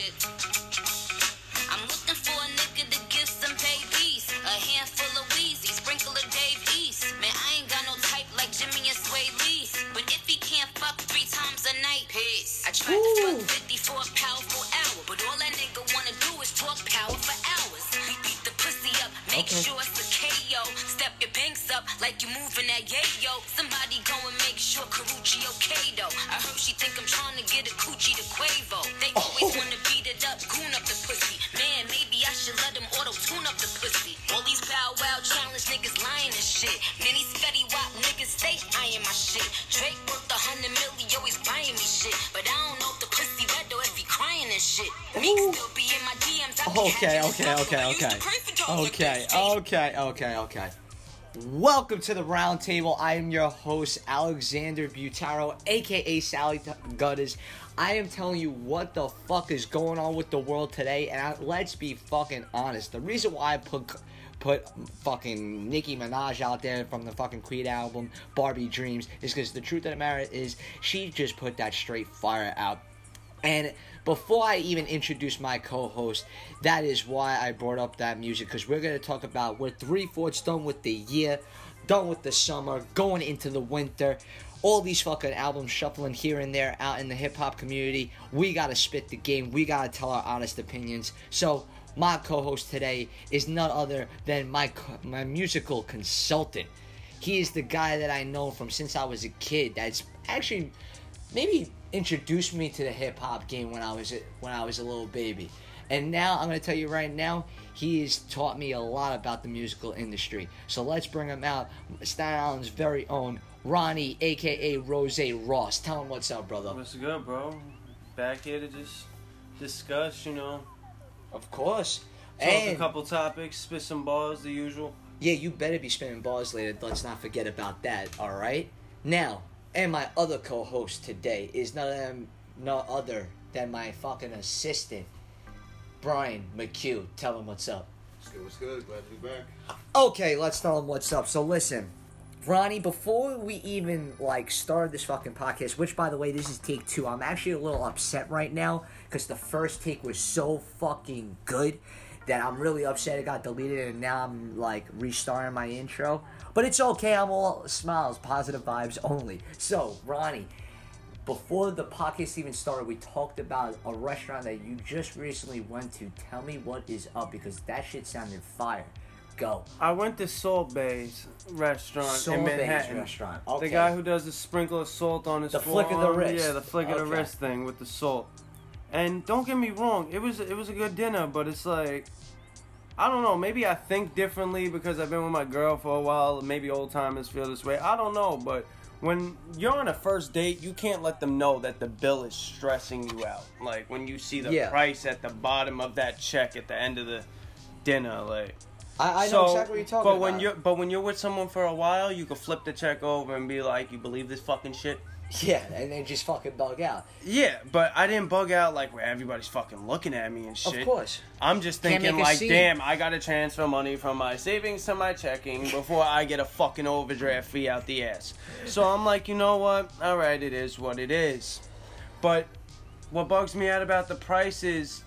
shit. I'm looking for a nigga to give some babies. A handful of Weezy, sprinkle of Dave East. Man, I ain't got no type like Jimmy and Swae Lee. But if he can't fuck three times a night, peace. I tried to fuck 50 for a powerful hour. But all that nigga wanna do is talk power for hours. Beat the pussy up, make Okay. sure it's a KO. Step your banks up like you moving that yayo. Somebody go sure Karrueche okay. I heard she think I'm trying to get a coochie to Quavo. They oh. always wanna beat it up, goon up the pussy. Man, maybe I should let them auto tune up the pussy. All these bow wow challenge niggas lying and shit. Many Wap niggas stay eyeing my shit. Drake worth a hundred million, always buying me shit. But I don't know if the pussy wet though if he crying and shit. Meek still be in my DMs. I Okay, okay, okay, number. Used to okay. pray for Charles like Okay, okay, okay, okay. Welcome to the roundtable. I am your host, Alexander Butaro, aka Sally Gutters. I am telling you what the fuck is going on with the world today, and I, let's be fucking honest. The reason why I put put fucking Nicki Minaj out there from the fucking Creed album, Barbie Dreams, is because the truth of the matter is she just put that straight fire out. And before I even introduce my co-host, that is why I brought up that music because we're gonna talk about we're three fourths done with the year, done with the summer, going into the winter. All these fucking albums shuffling here and there out in the hip hop community. We gotta spit the game. We gotta tell our honest opinions. So my co-host today is none other than my my musical consultant. He is the guy that I know from since I was a kid. That's actually maybe introduced me to the hip hop game when I was a, when I was a little baby. And now I'm gonna tell you right now, he has taught me a lot about the musical industry. So let's bring him out, Staten Island's very own Ronnie, aka Rose Ross. Tell him what's up, brother. What's good, bro? Back here to just discuss, you know, Of course. talk a couple topics, spit some bars, the usual. yeah, you better be spinning bars later. Let's not forget about that. All right. Now, and my other co-host today is none of them, no other than my fucking assistant, Brian McHugh. Tell him what's up. What's good? What's good? Glad to be back. Okay, let's tell him what's up. So listen, Ronnie, before we even like started this fucking podcast, which by the way, this is take two. I'm actually a little upset right now because the first take was so fucking good that I'm really upset it got deleted and now I'm like restarting my intro. But it's okay. I'm all smiles, positive vibes only. So Ronnie. Before the podcast even started, we talked about a restaurant that you just recently went to. Tell me what is up because that shit sounded fire. Go. I went to Salt Bae's restaurant Salt in Manhattan. restaurant. Okay. The guy who does the sprinkle of salt on his The flick of the wrist. Yeah, the flick of the wrist thing with the salt. And don't get me wrong, it was it was a good dinner, but it's like I don't know, maybe I think differently because I've been with my girl for a while. Maybe old timers feel this way. I don't know, but when you're on a first date, you can't let them know that the bill is stressing you out. Like when you see the Yeah. price at the bottom of that check at the end of the dinner, like I, I know exactly what you're talking but about. when you're but when you're with someone for a while, you can flip the check over and be like, "You believe this fucking shit?" Yeah, and then just fucking bug out. Yeah, but I didn't bug out like where everybody's fucking looking at me and shit. Of course. I'm just thinking like, scene. damn, I gotta transfer money from my savings to my checking before I get a fucking overdraft fee out the ass. So I'm like, you know what? All right, it is what it is. But what bugs me out about the price is,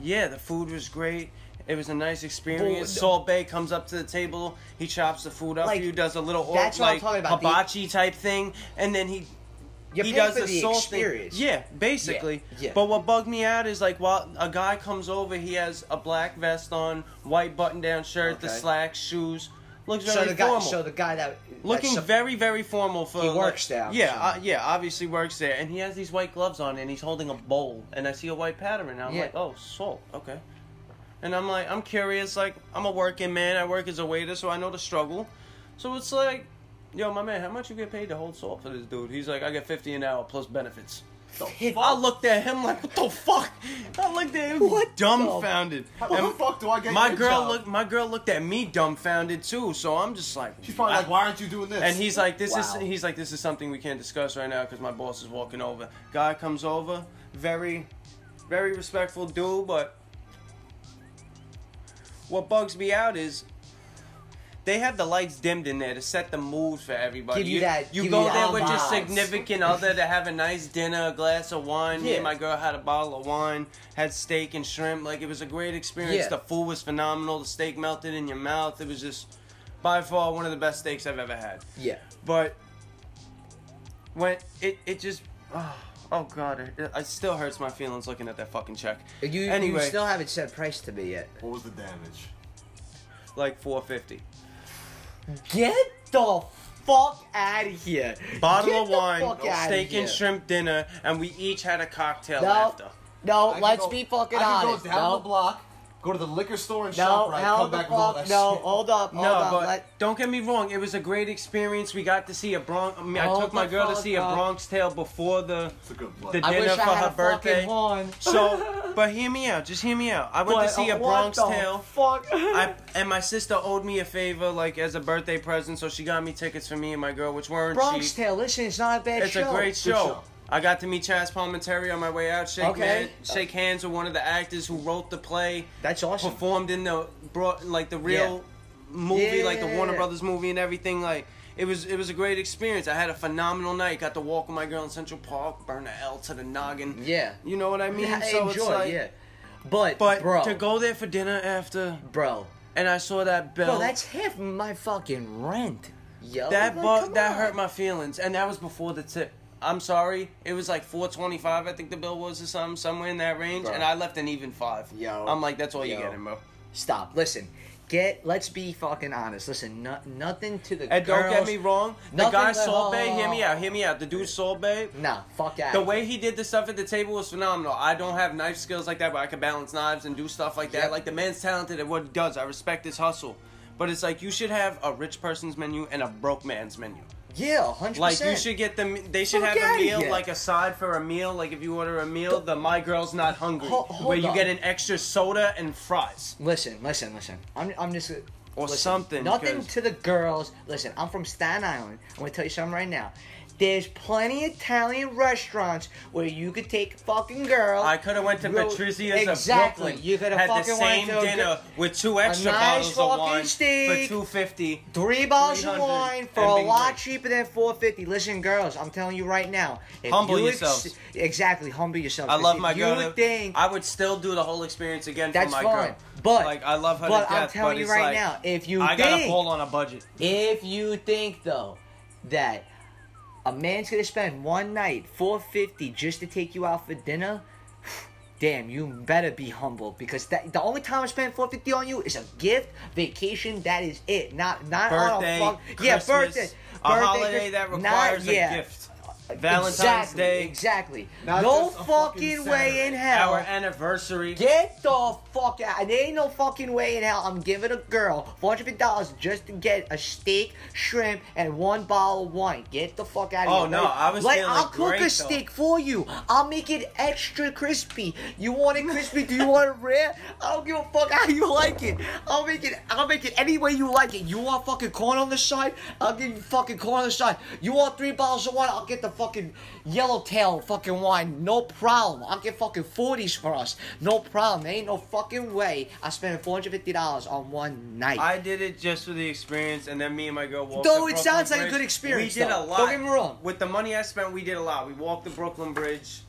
yeah, the food was great. It was a nice experience. Salt Bae comes up to the table. He chops the food up Like, for you. Does a little or, that's what I'm like talking about, the- hibachi type thing, and then he You he does the, the salt experience. thing. Yeah, basically. Yeah, yeah. But what bugged me out is like while a guy comes over, he has a black vest on, white button-down shirt, the slacks, shoes. Looks So very the guy, formal. so the guy that Looking very, very formal for. He like- works there, I'm Yeah, uh, yeah, obviously works there, and he has these white gloves on, and he's holding a bowl, and I see a white pattern, and I'm Yeah. like, oh, salt, okay. And I'm like, I'm curious, like, I'm a working man, I work as a waiter, so I know the struggle. So it's like, yo, my man, how much you get paid to hold salt for this dude? He's like, I get 50 an hour plus benefits. I looked at him like, what the fuck? I looked at him What dumbfounded. How the fuck do I get my girl job? looked. My girl looked at me dumbfounded too. So I'm just like, She's probably like, why aren't you doing this? and he's like, this Wow. is he's like, this is something we can't discuss right now because my boss is walking over. Guy comes over, very, very respectful dude, but what bugs me out is they have the lights dimmed in there to set the mood for everybody. Give you that- You go you there with your significant other to have a nice dinner, a glass of wine. Me Yeah. and my girl had a bottle of wine, had steak and shrimp. Like it was a great experience. Yeah. The food was phenomenal. The steak melted in your mouth. It was just by far one of the best steaks I've ever had. Yeah. But when it it just oh, oh god, it, it still hurts my feelings looking at that fucking check. You, Anyway. you still haven't said price to me yet. What was the damage? Like four fifty. Get the fuck out of here. Bottle Get of wine, steak and shrimp dinner, and we each had a cocktail No, after. no, I let's go- be fucking I can honest. go down no, the block, go to the liquor store and no, shop right, hell come the back with all that no, shit. hold up, hold No, up. but let- don't get me wrong. It was a great experience. We got to see a Bronx. I, mean, I took my girl to fuck see a. Bronx Tale before the It's a good blood. the dinner for her birthday. So, but hear me out. Just hear me out. I went to But, see a uh, Bronx what the Tale. Fuck. I and my sister owed me a favor, like as a birthday present, so she got me tickets for me and my girl, which weren't Bronx cheap. Tale. Listen, it's not a bad It's show. a great show. I got to meet Chaz Palminteri on my way out. Shake Okay. man, shake hands with one of the actors who wrote the play, That's awesome. performed in the brought like the real movie, Yeah, like the Warner yeah. Brothers movie and everything. Like it was, it was a great experience. I had a phenomenal night. Got to walk with my girl in Central Park, burn the L to the noggin. Yeah. You know what I mean? Yeah, so enjoy, it's like, yeah. But, but bro, to go there for dinner after, bro, and I saw that bill. bro, that's half my fucking rent. Yo, That like, bu- that on. hurt my feelings, and that was before the tip. I'm sorry, it was like 425. I think the bill was or something, somewhere in that range, Bro. and I left an even five. Yo. I'm like, that's all you Yo. getting, bro. Stop. Listen, get. Let's be fucking honest. Listen, no, nothing to the And girls. don't get me wrong, the guy but- Salt Bae, hear me out, oh. hear me out. The dude Salt Bae, Nah, fuck out. the way he did the stuff at the table was phenomenal. I don't have knife skills like that, but I can balance knives and do stuff like that. Yep. Like the man's talented at what he does. I respect his hustle. But it's like you should have a rich person's menu and a broke man's menu. Yeah, hundred Like you should get them. They should Fuck have a outta meal, here. like a side for a meal. Like if you order a meal, the My Girl's Not Hungry, Ho- hold where you on. get an extra soda and fries. Listen, listen, listen. I'm, I'm just. Or listen, something, Nothing 'cause- to the girls. Listen, I'm from Staten Island. I'm gonna tell you something right now. There's plenty of Italian restaurants where you could take a fucking girl. I could have went to Bro, Patrizia's exactly. of Brooklyn. You coulda had the fucking same went to a dinner good- with two extra nice bottles of wine steak. for two fifty. Three bottles of wine for a lot great. cheaper than four fifty. Listen, girls, I'm telling you right now. Humble you yourselves. exactly, humble yourselves. I love my you girl. would think I would still do the whole experience again for my fine. girl. But- like I love her but to I'm telling but you right like, now, if you I gotta think- pull on a budget. If you think though that a man's gonna spend one night four fifty just to take you out for dinner, damn, you better be humble because that the only time I spend four fifty on you is a gift, vacation. That is it. Not not Birthday, on a fuck, yeah, Christmas, birthday, a birthday, holiday Chris- that not- requires yeah. a gift. Valentine's exactly, Day, exactly. Not no fucking fucking way in hell. our anniversary. Get the fuck out. There ain't no fucking way in hell I'm giving a girl $450 just to get a steak, shrimp, and one bottle of wine. Get the fuck out of Oh, here. Oh, no, Like- I was like, feeling I'll cook great, a though. steak for you. I'll make it extra crispy. You want it crispy? Do you want it rare? I don't give a fuck how you like it. I'll make it. I'll make it any way you like it. You want fucking corn on the side? I'll give you fucking corn on the side. You want three bottles of wine? I'll get the fucking yellowtail fucking wine. No problem. I'll get fucking 40s for us. No problem. There ain't no fucking way I spent $450 on one night. I did it just for the experience, and then me and my girl walked. Though it sounds like a good experience, We did though. a lot. Don't get me wrong. With the money I spent, we did a lot. We walked the Brooklyn Bridge.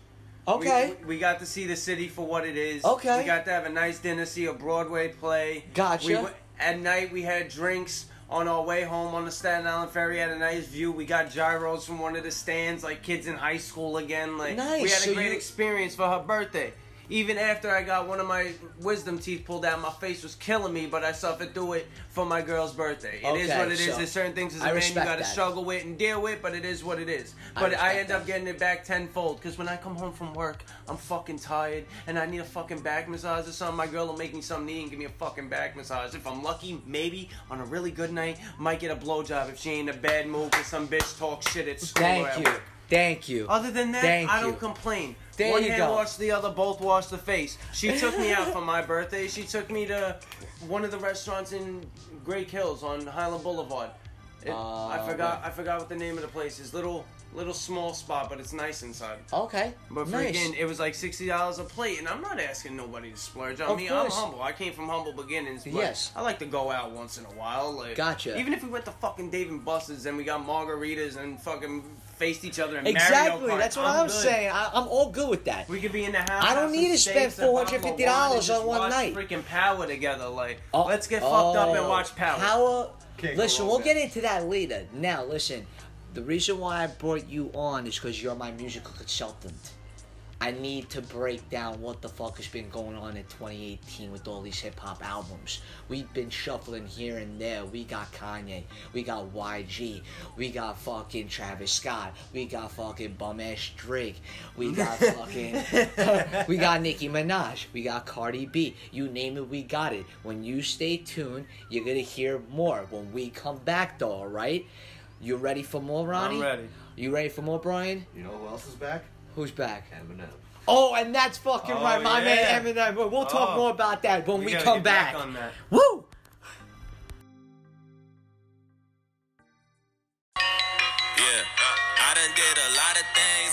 okay. We, we got to see the city for what it is. Okay. We got to have a nice dinner, see a Broadway play. Gotcha. We, at night, we had drinks. On our way home on the Staten Island ferry, had a nice view. We got gyros from one of the stands, like kids in high school again. Like Nice, we had so a great you- experience for her birthday. Even after I got one of my wisdom teeth pulled out, my face was killing me, but I suffered through it for my girl's birthday. It is Okay, what it is. so There's certain things as a I man you gotta that. struggle with and deal with, but it is what it is. But I, respect end up getting it back tenfold because when I come home from work, I'm fucking tired and I need a fucking back massage or something. My girl will make me something to eat and give me a fucking back massage. If I'm lucky, maybe on a really good night, might get a blowjob if she ain't in a bad mood because some bitch talks shit at school. Thank you. Thank you. Other than that, Thank I you. don't complain. There One you hand go. wash the other, both wash the face. She took me out for my birthday. She took me to one of the restaurants in Great Hills on Highland Boulevard. It- I Uh, forgot. I forgot what the name of the place is. Little little small spot, but it's nice inside. Okay. But nice. freaking, it was like sixty dollars a plate, and I'm not asking nobody to splurge on Of me. course. I'm humble. I came from humble beginnings. But Yes. I like to go out once in a while. Like, Gotcha. Even if we went to fucking Dave and Buster's and we got margaritas and fucking faced each other in Mario exactly. Kart, That's what I'm I was good. saying. I, I'm all good with that. We could be in the house. I don't need to spend steaks, a bottle of $450 wine, and just on one watch night. Freaking power together, like Oh, let's get fucked up and oh, watch power. Power. Can't Listen, we'll get into that later. Now, listen. The reason why I brought you on is because you're my musical consultant. I need to break down what the fuck has been going on in 2018 with all these hip hop albums. We've been shuffling here and there. We got Kanye, we got YG, we got fucking Travis Scott, we got fucking bum ass Drake, we got fucking, we got Nicki Minaj, we got Cardi B. You name it, we got it. When you stay tuned, you're gonna hear more when we come back, though. All right? You ready for more, Ronnie? I'm ready. You ready for more, Brian? You know who else is back? Who's back? Eminem. Oh, and that's fucking Oh, right, my yeah. man Eminem. Uh, we'll talk Oh. more about that when we, gotta come get back. on that. Woo!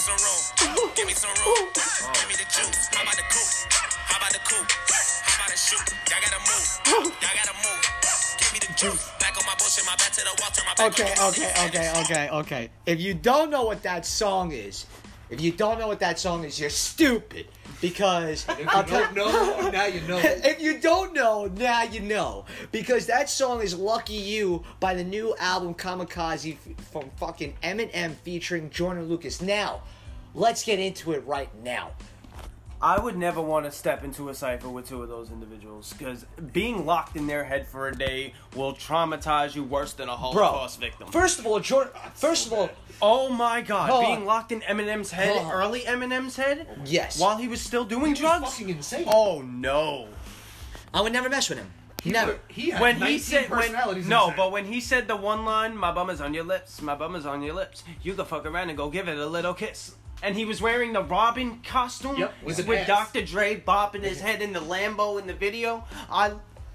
Give me some room. Give me some room. Give me the juice. How about the coupe? How about the coupe? How about the shoot? I gotta move. I gotta move. Give me the juice. Back on my bullshit. My back to the wall. Turn my back Okay, okay, okay, okay, okay. If you don't know what that song is, if you don't know what that song is, you're stupid. Because If you I'll don't know, now you know. if you don't know, now you know. Because that song is Lucky You by the new album Kamikaze from fucking Eminem featuring Joyner Lucas. Now, let's get into it right now. I would never want to step into a cipher with two of those individuals because being locked in their head for a day will traumatize you worse than a Bro, Holocaust victim. first of all, Joyner, ah, first of all, oh my god, Hold being locked in Eminem's head, Hold on. early Eminem's head, oh yes. while he was still doing He was drugs. fucking insane. Oh no. I would never mess with him. He Never. He had when 19 he said when, personalities. in no, his but when he said the one line, "My bum is on your lips, my bum is on your lips," you can fuck around and go give it a little kiss. And he was wearing the Robin costume Yep, with with. Dr. Dre bopping his head in the Lambo in the video. I,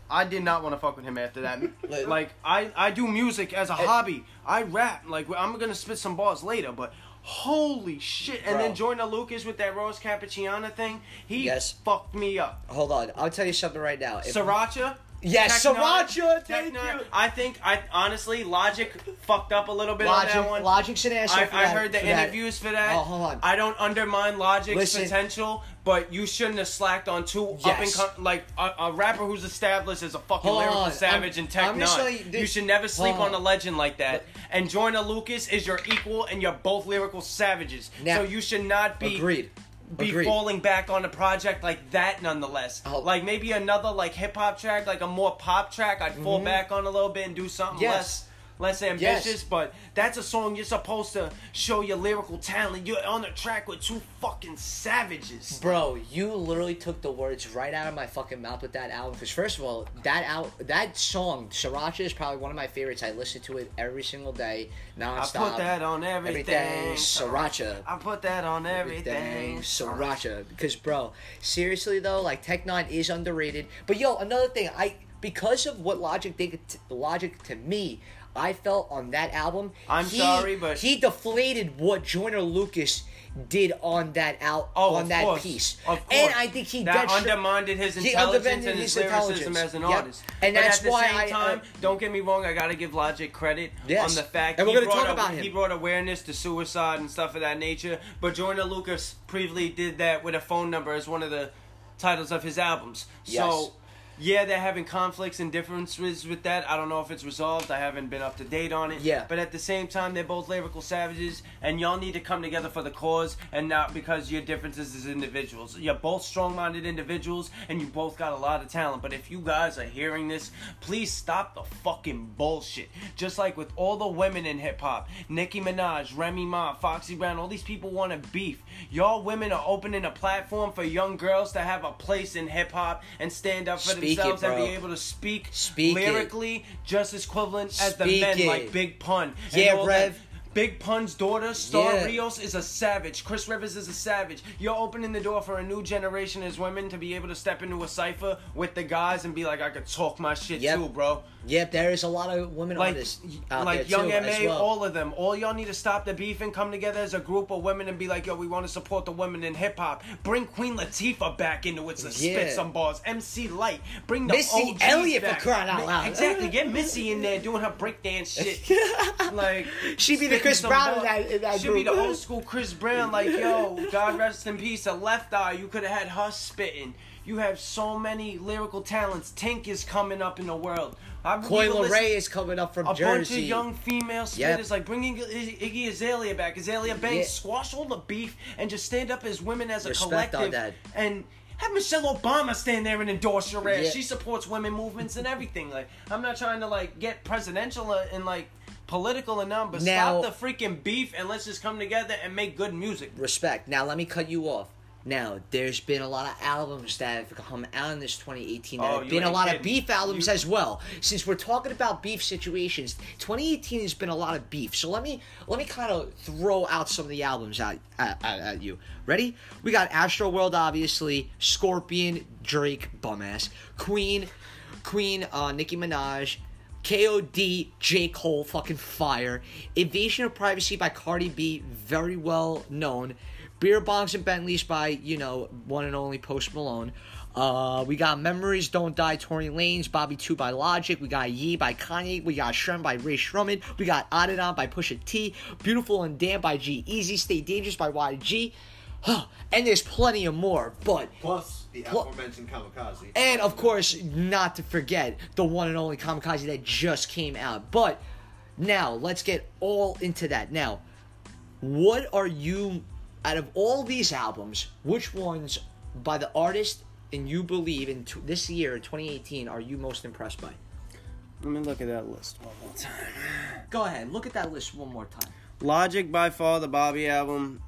I did not want to fuck with him after that. like I, I do music as a hobby. I rap. Like I'm gonna spit some bars later, but. Holy shit! And Bro. then Joyner Lucas with that Rose Cappuccino thing, he Yes. fucked me up. Hold on, I'll tell you something right now. If- Sriracha. Yes, Tech Sriracha, thank Nine. you. I think I honestly Logic fucked up a little bit Logic, on that one. Logic's an asshole. I, for I that- heard the for that. interviews for that. Oh, hold on. I don't undermine Logic's Listen. potential, but you shouldn't have slacked on two up and com- like a, a rapper who's established as a fucking Hold lyrical on. savage I'm- and Tech I'm just Nine. telling you, You, this- should never sleep hold on a legend like that. And Joyner Lucas is your equal, and you're both lyrical savages. Now- so you should not be Agreed. Be Agreed. falling back on a project like that nonetheless. Oh. Like maybe another like hip hop track, like a more pop track, I'd fall back on a little bit and do something Mm-hmm. Yes. less less ambitious, but that's a song you're supposed to show your lyrical talent. You're on the track with two fucking savages. Bro, you literally took the words right out of my fucking mouth with that album. Because first of all, that out that song, Sriracha, is probably one of my favorites. I listen to it every single day, Now I put that on everything. Everything, Sriracha. I put that on everything. Sriracha. Because bro, seriously though, like Tech N9ne is underrated. But yo, another thing, I because of what Logic did to, Logic to me, I felt on that album. I'm he- sorry, but- he deflated what Joyner Lucas did on that out Oh, on of that course. piece. Of And. I think he that detri- undermined his intelligence and his his lyricism as an Yep. artist. And but that's at the why same I, uh, time, don't get me wrong, I gotta give Logic credit Yes. on the fact And he we're gonna talk a- about him. he brought awareness to suicide and stuff of that nature. But Joyner Lucas previously did that with a phone number as one of the titles of his albums. Yes. So yeah, they're having conflicts and differences with that. I don't know if it's resolved. I haven't been up to date on it. Yeah. But at the same time, they're both lyrical savages, and y'all need to come together for the cause and not because your differences as individuals. You're both strong minded individuals, and you both got a lot of talent. But if you guys are hearing this, please stop the fucking bullshit. Just like with all the women in hip hop Nicki Minaj, Remy Ma, Foxy Brown, all these people want to beef. Y'all women are opening a platform for young girls to have a place in hip hop and stand up for Speak it, themselves and bro. be able to speak, Speak it. lyrically just as equivalent as the Speak men it. like Big Pun. and Yeah, Rev. that. Big Pun's daughter, Star Yeah. Rios, is a savage. Chris Rivers is a savage. You're opening the door for a new generation as women to be able to step into a cipher with the guys and be like, I could talk my shit Yep. too, bro. Yep, there is a lot of women Like, artists out like there Young too, Ma, well. all of them. All y'all need to stop the beef and come together as a group of women and be like, yo, we want to support the women in hip hop. Bring Queen Latifah back into it to Yeah. spit some bars. MC Lyte. Bring the Missy OGs Elliott for back. crying out loud. Exactly. Get Missy in there doing her breakdance shit. like She'd be the Chris Brown in bars. that- in that She'd be the old school Chris Brown. Like yo, God rest in peace. A left eye. You could have had her spitting. You have so many lyrical talents. Tink is coming up in the world. I Coi Leray is coming up from a Jersey. bunch of young female Yep. like bringing Iggy Azalea back, Azealia Banks, Yeah. squash all the beef, and just stand up as women as a Respect on collective, that. and have Michelle Obama stand there and endorse your ass. Yeah. She supports women movements and everything. Like I'm not trying to like get presidential uh, and like political and now, but Now- stop the freaking beef and let's just come together and make good music. Respect. Now let me cut you off. Now there's been a lot of albums that have come out in this 2018. That Oh, have been a lot of beef albums You- as well. Since we're talking about beef situations, 2018 has been a lot of beef. So let me let me kind of throw out some of the albums at, at, at, at you. Ready? We got Astro World, obviously. Scorpion, Drake, bumass. Queen, Queen, uh, Nicki Minaj. KOD, J. Cole, fucking fire. Invasion of Privacy by Cardi B, very well known. Beer Bongs and Bentleys by, you know, one and only Post Malone. Uh, we got Memories Don't Die, Tory Lanez, Bobby 2 by Logic. We got Ye by Kanye. We got Shrem by Rae Sremmurd. We got Adidon by Pusha T. Beautiful and Damn by G-Eazy Stay Dangerous by YG. and there's plenty of more, but Plus the Pl- aforementioned Kamikaze. and of course, not to forget the one and only Kamikaze that just came out. But now, let's get all into that. Now, what are you, out of all these albums, which ones by the artist and you believe in t- this year, 2018, are you most impressed by? Let me look at that list one more time. Go ahead, look at that list one more time. Logic by far the Bobby album.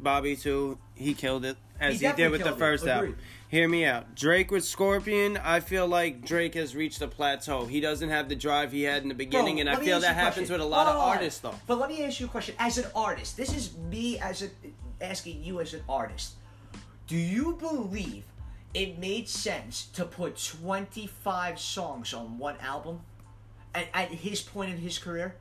Bobby too, he killed it as He he, did with the it. first Agreed. album. Hear me out. Drake with Scorpion, I feel like Drake has reached a plateau. He doesn't have the drive he had in the beginning, Bro, and I feel that happens question. with a lot Hold of artists though. But let me ask you a question. As an artist, this is me as a, asking you as an artist. Do you believe it made sense to put 25 songs on one album at, at his point in his career?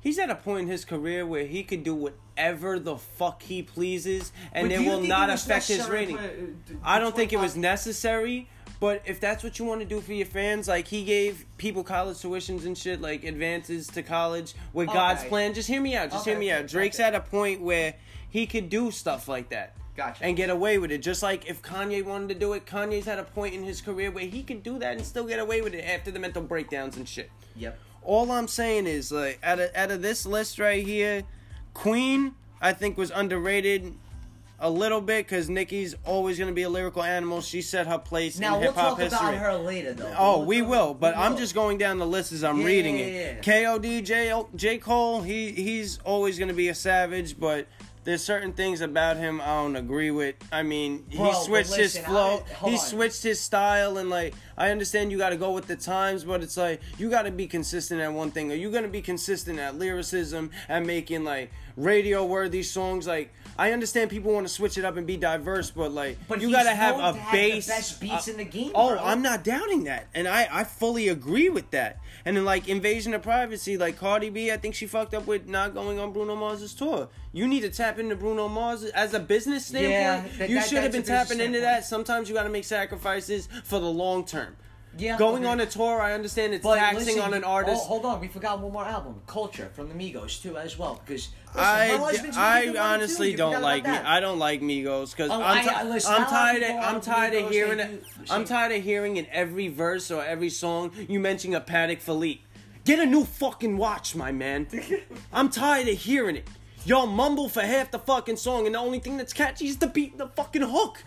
He's at a point in his career where he can do whatever the fuck he pleases, and it will not it affect his rating. to- to- to I don't think it was necessary, but if that's what you want to do for your fans, like he gave people college tuitions and shit, like advances to college with God's plan. Just hear me out. Just Okay, hear me out. Drake's gotcha. at a point where he could do stuff like that. Gotcha. And get away with it. Just like if Kanye wanted to do it, Kanye's at a point in his career where he could do that and still get away with it after the mental breakdowns and shit. Yep. All I'm saying is like out of out of this list right here, Queen I think was underrated a little bit because Nicki's always gonna be a lyrical animal. She set her place Now in we'll hip hop talk history. about her later, though. Oh, We'll we talk- will, but we I'm will. just going down the list as I'm Yeah, reading yeah, it. yeah. K.O.D. J. J. Cole, he he's always gonna be a savage, but there's certain things about him I don't agree with. I mean, Bro, he switched his flow, I- he on. switched his style, and like I understand you got to go with the times, but it's like you got to be consistent at one thing. Are you gonna be consistent at lyricism and making like radio worthy songs? Like I understand people want to switch it up and be diverse, but like But you got to have a have the base. best beats uh, in the game, Oh, bro. I'm not doubting that, and I I fully agree with that. And then like Invasion of Privacy, like Cardi B, I think she fucked up with not going on Bruno Mars's tour. You need to tap into Bruno Mars as a business standpoint. Yeah, that- you that- should have been tapping into that. Sometimes you got to make sacrifices for the long term. Yeah, Going on a tour, I understand it's But taxing listen, on an oh, artist. Oh, hold on, we forgot one more album, Culture from the Migos too, as well. Because listen, I, I honestly. Don't like me. I don't like Migos because Oh, I'm, ti- listen, I'm tired. Of, I'm tired Migos, of hearing it. I'm tired of hearing in every verse or every song you mention a Patek Philippe. Get a new fucking watch, my man. I'm tired of hearing it. Y'all mumble for half the fucking song, and the only thing that's catchy is the beat and the fucking hook.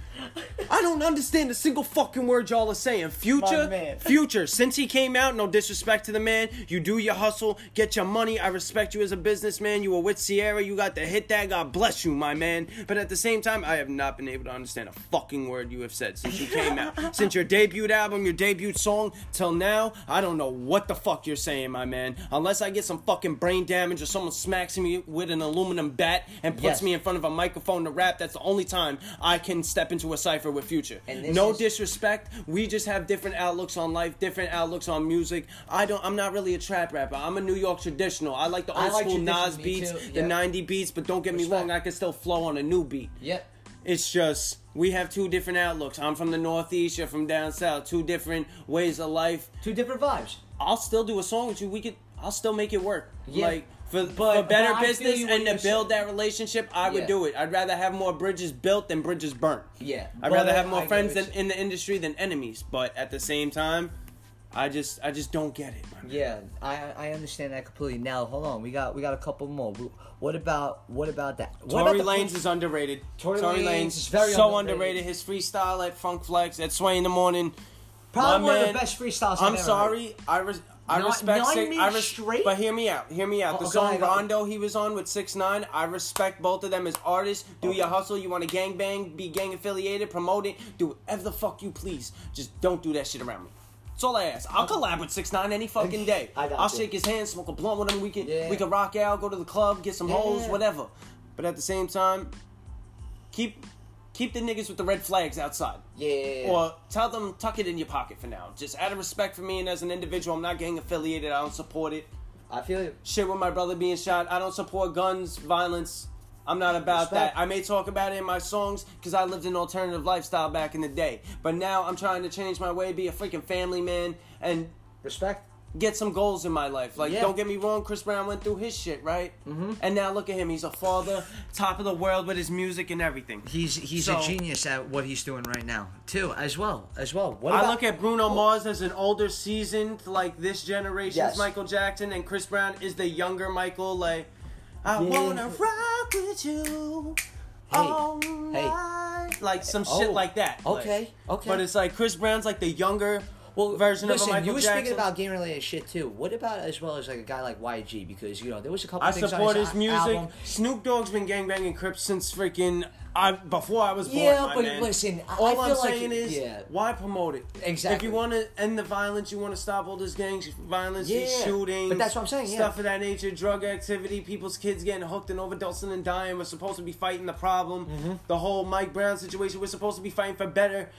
I don't understand a single fucking word y'all are saying. Future, man. Future, since he came out, no disrespect to the man, you do your hustle, get your money. I respect you as a businessman. You were with Ciara, you got to hit that. God bless you, my man. But at the same time, I have not been able to understand a fucking word you have said since you came out. since your debut album, your debut song, till now, I don't know what the fuck you're saying, my man. Unless I get some fucking brain damage or someone smacks me with an aluminum bat and puts Yes. me in front of a microphone to rap, that's the only time I can step into a cipher with Future. And no is- disrespect. We just have different outlooks on life, different outlooks on music. I don't. I'm not really a trap rapper. I'm a New York traditional. I like the old like school Nas beats, too, the yeah. '90 beats. But don't get me wrong, I can still flow on a new beat. Yep. It's just we have two different outlooks. I'm from the Northeast. You're from down south. Two different ways of life. Two different vibes. I'll still do a song with you. We could. I'll still make it work. Yeah. Like for, But- for better but business and to build that relationship, I would Yeah. do it. I'd rather have more bridges built than bridges burnt. Yeah. I'd rather have more get friends than in the industry than enemies. But at the same time, I just I just don't get it. Yeah, I I understand that completely. Now hold on, we got we got a couple more. What about what about that? What Tory about the- Lanez is underrated. Tory Tory, Lanez is very so underrated. underrated. His freestyle at Funk Flex at Sway in the Morning. probably my one of the best freestyles. I'm sorry. I res- I respect six, I res- straight? But hear me out. Hear me out. Oh, the oh, song ahead, go ahead. Rondo he was on with Six Nine. I respect both of them as artists. Do Okay. your hustle. You want to gang bang, be gang affiliated, promote it. Do whatever the fuck you please. Just don't do that shit around me. That's all I ask. I'll collab with Six Nine any fucking day. I got I'll you. shake his hand, smoke a blunt with him. We can Yeah. we can rock out, go to the club, get some hoes, Yeah. whatever. But at the same time, keep keep the niggas with the red flags outside. Yeah. Or tell them tuck it in your pocket for now. Just out of respect for me and as an individual, I'm not gang affiliated. I don't support it. I feel you. Shit with my brother being shot. I don't support guns, violence. I'm not about Respect. that. I may talk about it in my songs because I lived an alternative lifestyle back in the day. But now I'm trying to change my way, be a freaking family man, and Respect. Get some goals in my life. Like, Yeah. don't get me wrong, Chris Brown went through his shit, right? Mm-hmm. And now look at him. He's a father, top of the world with his music and everything. He's he's So- a genius at what he's doing right now too, as well as well. What I about- look at Bruno Mars as an older seasoned, like this generation's Yes. Michael Jackson, and Chris Brown is the younger Michael. Like, I Yeah. wanna rock with you Hey, all hey. night. Like some Oh, shit like that. like- okay, okay. But it's like Chris Brown's like the younger well, version listen, of Michael you were Jackson. speaking about game related shit too. What about as well as like a guy like YG? Because you know there was a couple. I things support on his his, music. Album. Snoop Dogg's been gangbanging Crips since freaking I before I was born. Yeah, but man. listen, I- all I am like saying it- is, yeah. why promote it? Exactly. If you want to end the violence, you want to stop all this gang violence, these Yeah, shootings, but that's what I'm saying, yeah. Stuff of that nature, drug activity, people's kids getting hooked and overdosing and dying. We're supposed to be fighting the problem. Mm-hmm. The whole Mike Brown situation. We're supposed to be fighting for better,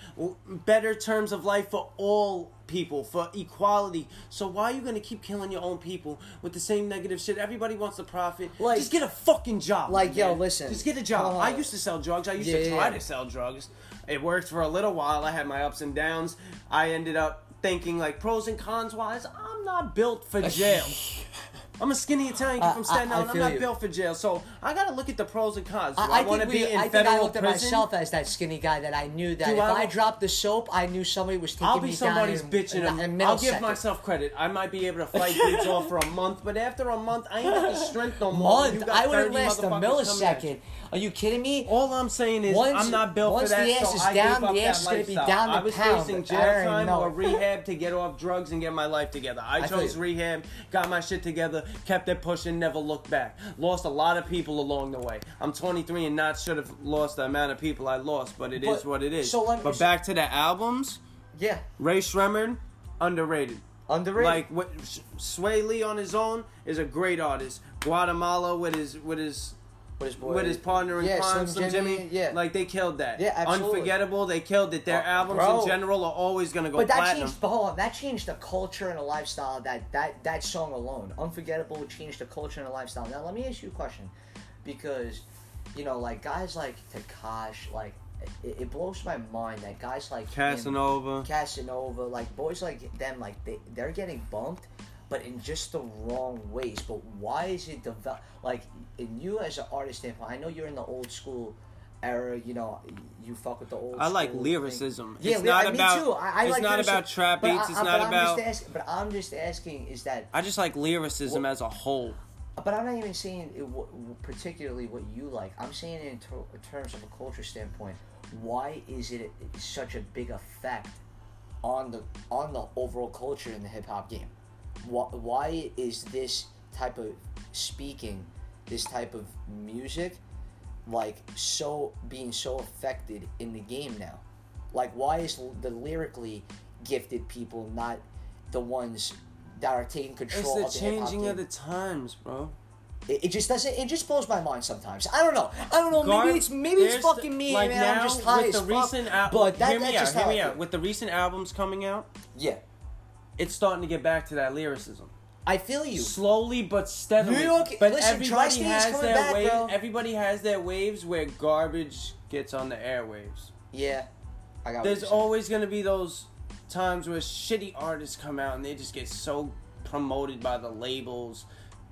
better terms of life for all people for equality. So why are you gonna keep killing your own people with the same negative shit? Everybody wants to profit. Like- just get a fucking job. Like, yo, listen. Just get a job. Oh. I used to sell drugs. I used Yeah, to try yeah. to sell drugs. It worked for a little while. I had my ups and downs. I ended up thinking like pros and cons wise, I'm not built for jail. I'm a skinny Italian kid uh, I- from Staten I- I Island. I'm not you. built for jail, so I gotta look at the pros and cons. Do I, I, I want to think, be in I, think federal I looked at myself as that skinny guy that I knew that Do if I I, dropped the soap, I knew somebody was taking me down. I'll be somebody's down bitch in in, a, in I'll give myself credit. I might be able to fight dudes off for a month, but after a month, I ain't got the strength no more. Month. I wouldn't 30 last a millisecond. Are you kidding me? All I'm saying is Once- I'm not built for that. Once the ass so is I down, the ass is gonna be down I the was pound. facing jail time or rehab to get off drugs and get my life together. I, I chose rehab, got my shit together, kept it pushing, never looked back. Lost a lot of people along the way. I'm 23 and not should have lost the amount of people I lost, but it is But- what it is. so let me- but back to the albums, Yeah, Rae Sremmurd, underrated. underrated. Like what Swae Lee on his own is a great artist. Guatemala with his with his with his, boy, with his partner in yeah, crime, Slim Slim Jimmy, yeah. like they killed that. Yeah, absolutely. Unforgettable, they killed it. Their Oh, albums bro. in general are always gonna go but that platinum. changed. But hold on, that changed the culture and the lifestyle. That that that song alone, unforgettable, changed the culture and the lifestyle. Now let me ask you a question, because you know, like guys like Tekashi, like it, it blows my mind that guys like him- Casanova. Casanova, like boys like them, like they they're getting bumped, but in just the wrong ways. But why is it develop? Like in you as an artist standpoint, I know you're in the old school era. You know, you fuck with the old. I like school thing. lyricism. Yeah, it's not me about. too. I, I it's like not lyricism, about trap beats. I- it's I- not but about. I'm just ask, but I'm just asking is that I just like lyricism Well- as a whole. But I'm not even saying it, w- particularly what you like. I'm saying it in, ter- in terms of a culture standpoint. Why is it such a big effect on the on the overall culture in the hip hop game? Why, why is this type of speaking, this type of music, like so being so affected in the game now? Like, why is the lyrically gifted people not the ones that are taking It's control the of the changing of the times, bro. It, it just doesn't. It just blows my mind sometimes. I don't know. I don't know. Maybe it's maybe it's fucking the- me, like man. now, I'm just high with as the fuck. recent al- but that, hear me out, just hear me out. With the recent albums coming out, Yeah, it's starting to get back to that lyricism. I feel you. Slowly but steadily. New York- but listen, everybody has their back, wave, bro. Everybody has their waves where garbage gets on the airwaves. Yeah, I got. There's always gonna be those times where shitty artists come out and they just get so promoted by the labels,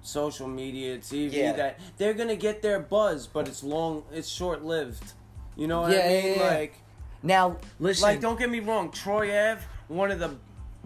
social media, TV Yeah. that they're gonna get their buzz, but it's long, it's short lived. You know what Yeah, I mean? yeah. Like. Now listen. like don't get me wrong, Troy Ave, one of the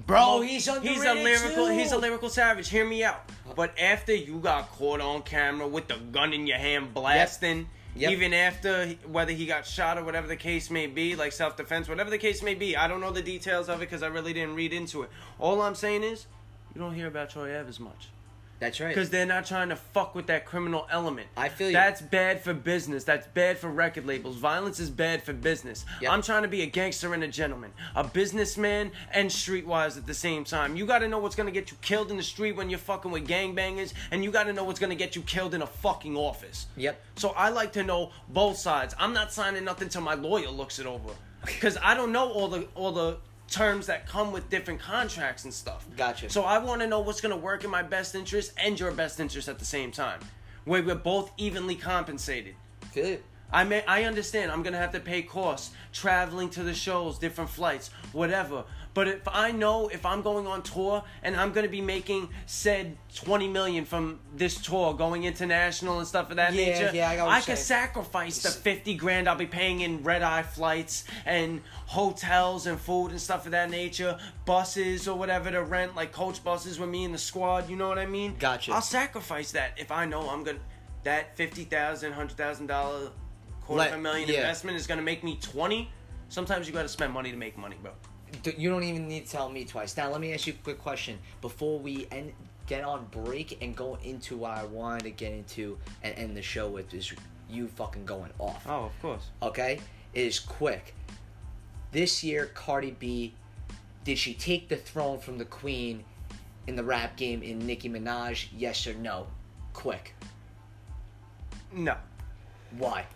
Bro, he's he's a lyrical too. he's a lyrical savage. Hear me out. But after you got caught on camera with the gun in your hand blasting. Yep. Even after whether he got shot or whatever the case may be, like self defense, whatever the case may be, I don't know the details of it because I really didn't read into it. All I'm saying is, you don't hear about Troy as much that's right. because they're not trying to fuck with that criminal element. I feel you. That's bad for business. That's bad for record labels. Violence is bad for business. Yep. I'm trying to be a gangster and a gentleman, a businessman and streetwise at the same time. You got to know what's gonna get you killed in the street when you're fucking with gangbangers, and you got to know what's gonna get you killed in a fucking office. Yep. So I like to know both sides. I'm not signing nothing till my lawyer looks it over, because I don't know all the all the terms that come with different contracts and stuff. Gotcha. So I want to know what's going to work in my best interest and your best interest at the same time, where we're both evenly compensated. you. I may I understand I'm gonna have to pay costs, traveling to the shows, different flights, whatever. But if I know if I'm going on tour and I'm gonna be making said 20 million from this tour going international and stuff of that Yeah, nature, yeah, I got you're can sacrifice the 50 grand I'll be paying in red eye flights and hotels and food and stuff of that nature, buses or whatever to rent, like coach buses with me and the squad, you know what I mean? Gotcha. I'll sacrifice that if I know I'm gonna that fifty thousand, hundred thousand dollar, quarter of a million yeah. investment is gonna make me twenty. Sometimes you gotta spend money to make money, bro. You don't even need to tell me twice. Now let me ask you a quick question before we end, get on break and go into what I wanted to get into and end the show with is you fucking going off. Oh, of course. okay, is quick. This year, Cardi B, did she take the throne from the Queen in the rap game in Nicki Minaj? Yes or no? Quick. No. Why?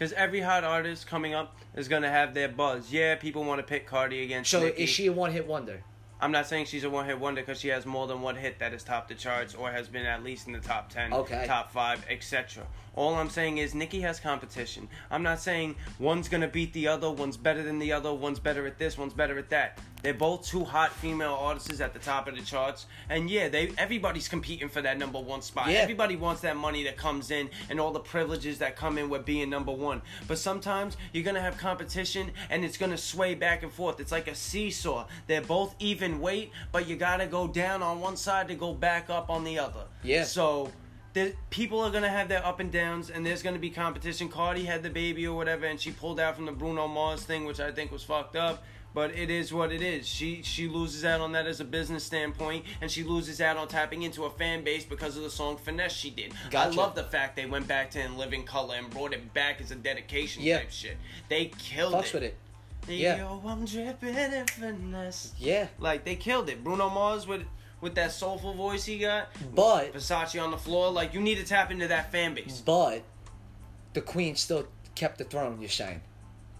Because every hot artist coming up is gonna have their buzz. Yeah, people want to pick Cardi against. So Nicki. is she a one hit wonder? I'm not saying she's a one hit wonder because she has more than one hit that has topped the charts or has been at least in the top 10, Okay. top 5, etc. All I'm saying is Nicki has competition. I'm not saying one's going to beat the other, one's better than the other, one's better at this, one's better at that. They're both two hot female artists at the top of the charts. And yeah, they everybody's competing for that number 1 spot. Yeah. Everybody wants that money that comes in and all the privileges that come in with being number 1. But sometimes you're to have competition and it's to sway back and forth. It's like a seesaw. They're both even weight, but you got to go down on one side to go back up on the other. Yeah. So the people are gonna have their up and downs, and there's gonna be competition. Cardi had the baby or whatever, and she pulled out from the Bruno Mars thing, which I think was fucked up. But it is what it is. She she loses out on that as a business standpoint, and she loses out on tapping into a fan base because of the song "Finesse" she did. Gotcha. I love the fact they went back to "In Living Color" and brought it back as a dedication Yeah. type shit. They killed Fucks it. with it. Yeah. Yo, I'm dripping in finesse. Yeah. Like they killed it. Bruno Mars with with that soulful voice he got. But Versace on the floor. Like you need to tap into that fan base. but the Queen still kept the throne, you're saying.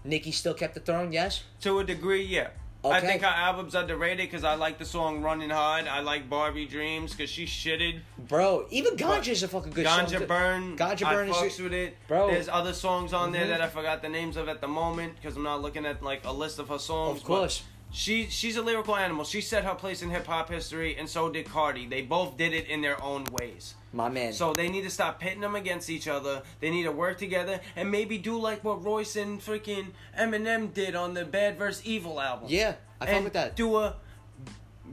Nicki still kept the throne, yes? To a degree, yeah. I think her album's underrated because I like the song "Running Hard." I like Barbie Dreams because she shitted. Bro, even Ganja's a fucking good song. Ganja Burn. Ganja Burn is fucks with it. Bro. There's other songs on there Mhm. that I forgot the names of at the moment because I'm not looking at like a list of her songs. Of course. She she's a lyrical animal. She set her place in hip hop history, and so did Cardi. They both did it in their own ways. My man. So they need to stop pitting them against each other. They need to work together and maybe do like what Royce and freaking Eminem did on the Bad vs Evil album. yeah, I fuck with that. do a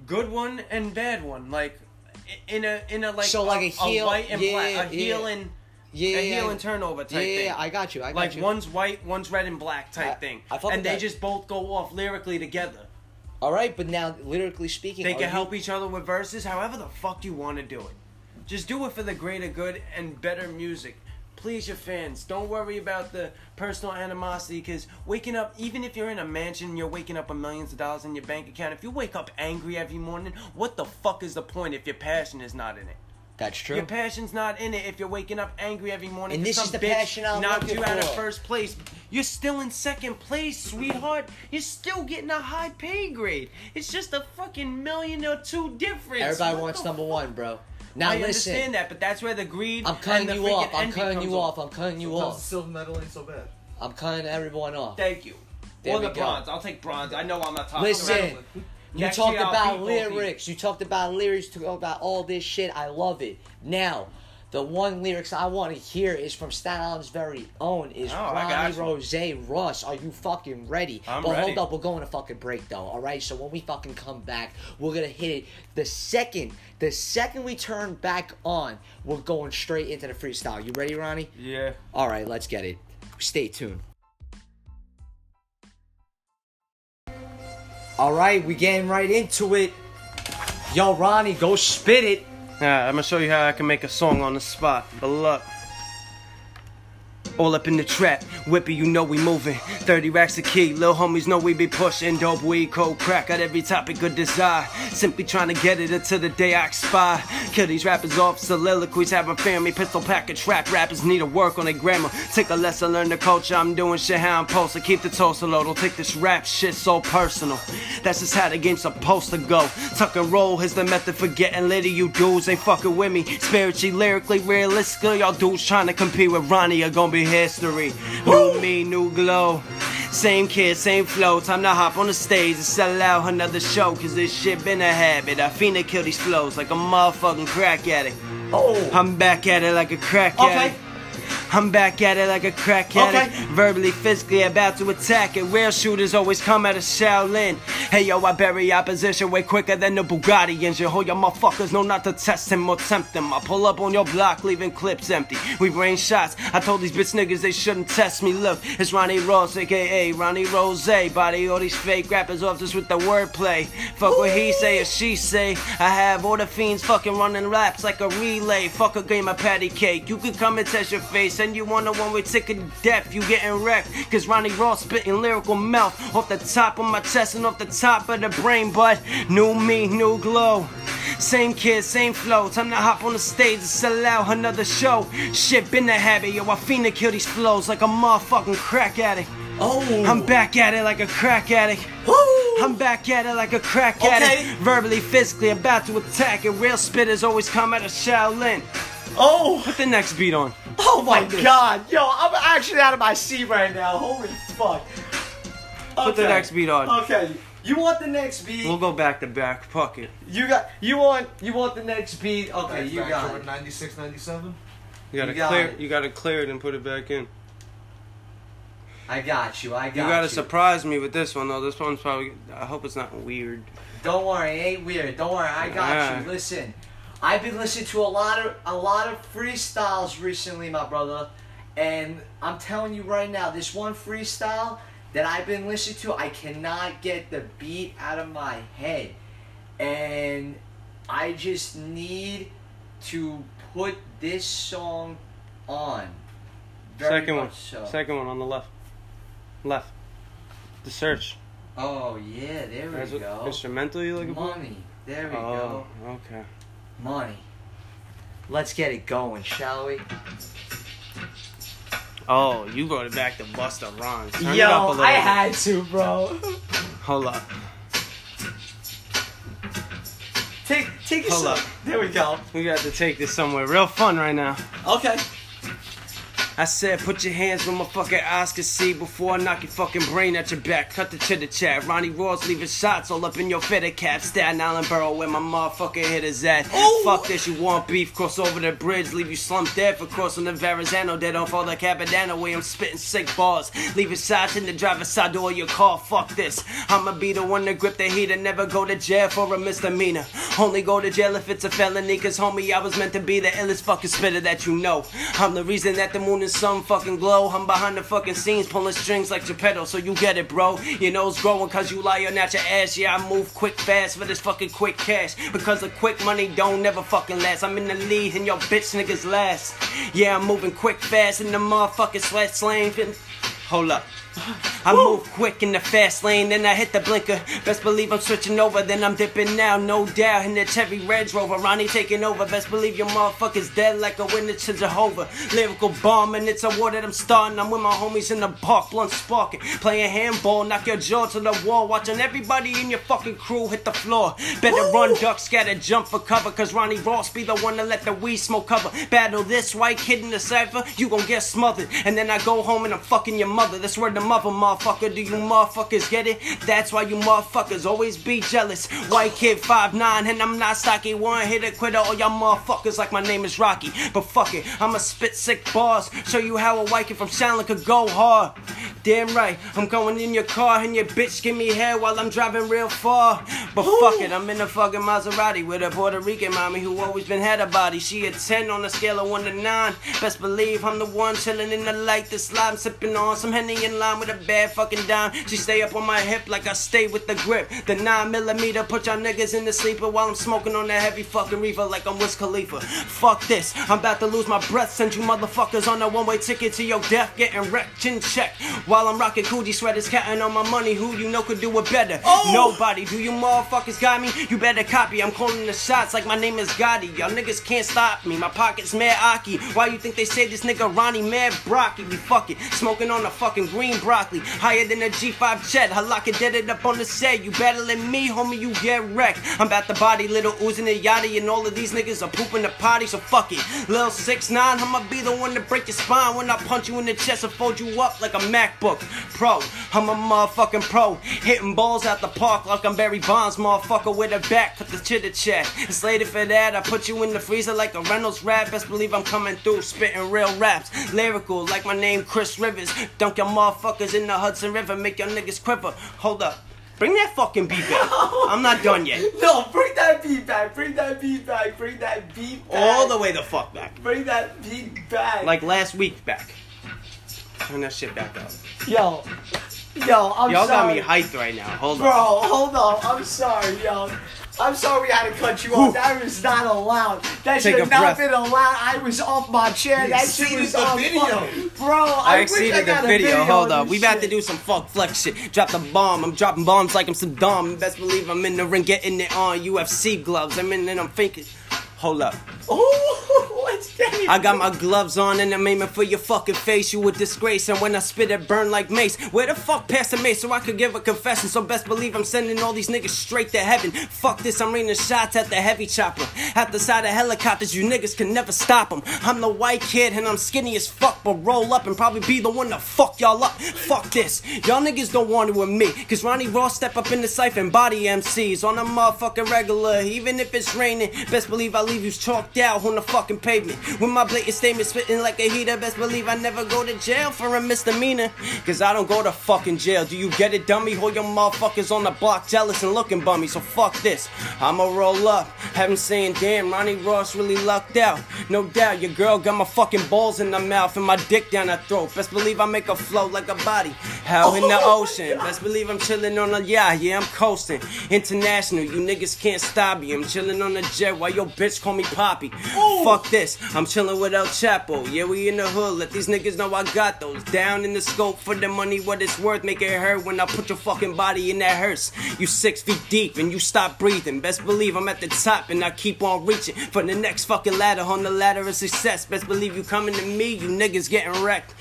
good one and bad one, like in a in a like So, like a heel- white and yeah, black, a yeah. heel and yeah, a heel yeah. and turnover type yeah, yeah, thing. yeah, I got you. I got like you. one's white, one's red and black type I- thing, I and they that. just both go off lyrically together. All right, but now lyrically speaking, They can you- help each other with verses, however the fuck you want to do it. Just do it for the greater good and better music. Please your fans. Don't worry about the personal animosity because waking up, even if you're in a mansion, you're waking up with millions of dollars in your bank account. If you wake up angry every morning, what the fuck is the point if your passion is not in it? That's true. Your passion's not in it if you're waking up angry every morning. And this is some the bitch passion I'm knocked looking you out of first place. You're still in second place, sweetheart. You're still getting a high pay grade. It's just a fucking million or two difference. Everybody What wants number fuck? one, bro. Now listen. I listen, understand that, but that's where the greed. I'm cutting and the you off. I'm cutting you off. I'm cutting you Sometimes off. silver medal ain't so bad. I'm cutting everyone off. Thank you. There or the go. bronze. I'll take bronze. I know I'm not top. Listen, you talked about beat both of you. lyrics. You talked about lyrics. You talked about all this shit. I love it. Now, the one lyrics I want to hear is from Staten Island's very own. Is Oh, Ronnie. Rose Russ? Are you fucking ready? I'm but ready. hold up, we're going to fucking break though. All right. So when we fucking come back, we're gonna hit it. The second, the second we turn back on, we're going straight into the freestyle. You ready, Ronnie? Yeah. All right, let's get it. Stay tuned. All right, we getting right into it. Yo, Ronnie, go spit it. Yeah, I'm gonna show you how I can make a song on the spot. But look. All up in the trap, whippy, you know we moving. 30 racks a key, lil homies know we be pushing. Dope weed, cold crack, got every topic of desire. Simply trying to get it until the day I expire. Kill these rappers off, soliloquies have a family. Pistol pack of trap rappers need to work on their grammar. Take a lesson, learn the culture. I'm doing shit how I'm supposed to. Keep the toast low, don't take this rap shit so personal. That's just how the game's supposed to go. Tuck and roll is the method for getting litty. You dudes ain't fucking with me. Spiritually, lyrically, realistically, y'all dudes trying to compete with Ronnie are gonna be history. New me, new glow. Same kid, same flow. Time to hop on the stage and sell out another show. Cause this shit been a habit. I finna kill these flows like a motherfucking crack addict. Oh, I'm back at it like a crack Okay. addict. I'm back at it like a crack Okay. addict. Verbally, physically about to attack it. Real shooters always come out of Shaolin. Hey yo, I bury opposition way quicker than the Bugatti engine. Hold your motherfuckers know not to test him or tempt him. I pull up on your block, leaving clips empty. We rain shots. I told these bitch niggas they shouldn't test me. Look, it's Ronnie Ross, aka Ronnie Rose. Body all these fake rappers off just with the wordplay. Fuck what he say or she say. I have all the fiends fucking running laps like a relay. Fuck a game of patty cake. You can come and test your face, and you wanna one way ticket to death. You getting wrecked. Cause Ronnie Ross spitting lyrical mouth off the top of my chest and off the top of the brain. But new me, new glow. Same kid, same flow. Time to hop on the stage and sell out another show. Shit been the habit, yo. I finna kill these flows like a motherfucking crack addict. oh, I'm back at it like a crack addict. Woo! I'm back at it like a crack Okay. addict. Verbally, physically, about to attack it. Real spitters always come out of Shaolin. Oh, Put the next beat on. oh my God, yo, I'm actually out of my seat right now. Holy fuck. Put the next beat on. Okay, you want the next beat? We'll go back to back. pocket. You got, you want, you want the next beat? Okay, Back- you back got Jordan it. 96, 97. You gotta You got clear. it. You gotta clear it and put it back in. I got you. I got You you. gotta surprise me with this one though. This one's probably. I hope it's not weird. Don't worry, it ain't weird. Don't worry, I got Yeah. you. Listen, I've been listening to a lot of a lot of freestyles recently, my brother, and I'm telling you right now, this one freestyle that I've been listening to, I cannot get the beat out of my head, and I just need to put this song on. Very Second one. so. Second one on the left. Left. The search. Oh yeah, there That's we what go. instrumental you looking for? Money. There we Oh, go. okay money. Let's get it going, shall we? Oh, you brought it back to Busta Rhymes. Turn Yo, I bit. had to, bro. Hold up. Take, take Hold up. There we go. We got to take this somewhere real fun right now. Okay. I said, put your hands where my fucking eyes can see before I knock your fucking brain at your back. Cut the chitter chat. Ronnie Ross leaving shots all up in your feather cap. Staten Island Borough where my motherfucking hitters at. Ooh. Fuck this, you want beef? Cross over the bridge, leave you slumped dead for crossing the Verrazano. Dead off all the Capodanno way I'm spitting sick bars. Leaving shots in the driver's side door of your car. Fuck this. I'ma be the one to grip the heat and never go to jail for a misdemeanor. Only go to jail if it's a felony, cause homie, I was meant to be the illest fucking spitter that you know. I'm the reason that the moon and sun fucking glow. I'm behind the fucking scenes pulling strings like Geppetto, so you get it, bro. Your nose growing cause you lying at your ass. Yeah, I move quick fast for this fucking quick cash. Because the quick money don't never fucking last. I'm in the lead and your bitch niggas last. Yeah, I'm moving quick fast in the motherfucking sweat lane. Hold up. I move quick in the fast lane, then I hit the blinker. Best believe I'm switching over, then I'm dipping now, no doubt. In the Chevy Range Rover, Ronnie taking over. Best believe your motherfuckers dead like a witness to Jehovah. Lyrical bomb, and it's a war that I'm starting. I'm with my homies in the park, blunt sparking. Playing handball, knock your jaw to the wall. Watching everybody in your fucking crew hit the floor. Better run, duck, scatter, jump for cover. Cause Ronnie Ross be the one to let the weed smoke cover. Battle this white kid in the cipher, you gon' get smothered. And then I go home and I'm fucking your mother. That's where the mother, motherfucker. Do you motherfuckers get it? That's why you motherfuckers always be jealous. White kid, 5'9, and I'm not stocky. One hit a quitter, all y'all motherfuckers like my name is Rocky. But fuck it, I'ma spit sick bars. Show you how a white kid from Sound could go hard. Damn right, I'm going in your car and your bitch give me hair while I'm driving real far. But fuck it, I'm in a fucking Maserati with a Puerto Rican mommy who always been had a body. She a 10 on a scale of 1 to 9. Best believe I'm the one chilling in the light, the slime sipping on some Henny in line with a bad fucking dime. She stay up on my hip like I stay with the grip. The 9 millimeter put y'all niggas in the sleeper while I'm smoking on that heavy fucking reefer like I'm Wiz Khalifa. Fuck this, I'm about to lose my breath. Send you motherfuckers on a one way ticket to your death, getting wrecked in check. While I'm rocking Coogi sweaters, counting on my money. Who you know could do it better? Oh! Nobody. Do you motherfuckers got me? You better copy. I'm calling the shots like my name is Gotti. Y'all niggas can't stop me. My pocket's mad Aki. Why you think they say this nigga Ronnie mad Brocky? We fuck it. Smoking on a fucking green broccoli. Higher than a G5 jet. It dead it up on the set. You battling me, homie, you get wrecked. I'm about to body little oozing and yachty, and all of these niggas are pooping the potty, so fuck it. Lil 6 9 I'ma be the one to break your spine when I punch you in the chest and fold you up like a MacBook Pro. I'm a motherfucking pro. Hitting balls out the park like I'm Barry Bonds, motherfucker with a back. Cut the chitter chat. It's later for that. I put you in the freezer like a Reynolds Wrap. Best believe I'm coming through, spitting real raps. Lyrical like my name, Chris Rivers. Dunk your motherfuckers in the Hudson River, make your niggas quiver. Hold up. Bring that fucking beat back. I'm not done yet. No, bring that beat back. Bring that beat back. Bring that beat back. All the way the fuck back. Bring that beat back. Like last week back. Turn that shit back up. yo, yo, I'm sorry. Y'all got me hyped right now. Hold Bro, on. Bro, hold on. I'm sorry, yo. I'm sorry I had to cut you off. That was not allowed. That Take should have not breath. been allowed. I was off my chair. That shit was the on video. Bro, I, I wish I exceeded the a video. Hold up. We about to do some Funk Flex shit. Drop the bomb. I'm dropping bombs like I'm Saddam. Best believe I'm in the ring getting it on. UFC gloves. I'm in and I'm faking. Hold up. Let's get it. I got my gloves on and I'm aiming for your fucking face. You a disgrace, and when I spit it, burn like mace. Where the fuck past the Mace so I could give a confession? So best believe I'm sending all these niggas straight to heaven. Fuck this, I'm raining shots at the heavy chopper. At the side of helicopters, you niggas can never stop them. I'm the white kid and I'm skinny as fuck, but roll up and probably be the one to fuck y'all up. Fuck this, y'all niggas don't want it with me. Cause Ronnie Ross step up in the and body MCs on a motherfucking regular. Even if it's raining, best believe I leave you chalked out on the fucking pavement. With my blatant statement spitting like a heater, best believe I never go to jail for a misdemeanor. Cause I don't go to fucking jail. Do you get it, dummy? Hold your motherfuckers on the block jealous and looking bummy. So fuck this. I'ma roll up. Have 'em saying, damn, Ronnie Ross really lucked out. No doubt, your girl got my fucking balls in her mouth and my dick down her throat. Best believe I make her float like a body. Hell in the oh, ocean. Best believe I'm chilling on a yacht. Yeah, I'm coasting. International, you niggas can't stop me. I'm chilling on a jet while your bitch call me Poppy. Fuck this. I'm chilling with El Chapo. Yeah, we in the hood. Let these niggas know I got those. Down in the scope for the money, what it's worth. Make it hurt when I put your fucking body in that hearse. You six feet deep and you stop breathing. Best believe I'm at the top and I keep on reaching for the next fucking ladder on the ladder of success. Best believe you coming to me, you niggas getting wrecked.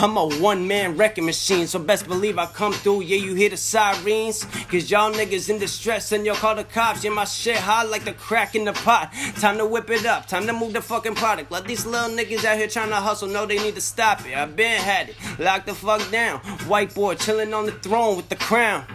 I'm a one man wrecking machine, so best believe I come through. Yeah, you hear the sirens, cause y'all niggas in distress and y'all call the cops. Yeah, my shit hot like the crack in the pot. Time to whip it up, time to move the fucking product. Let these little niggas out here trying to hustle know they need to stop it. I been had it, lock the fuck down. Whiteboard chilling on the throne with the crown.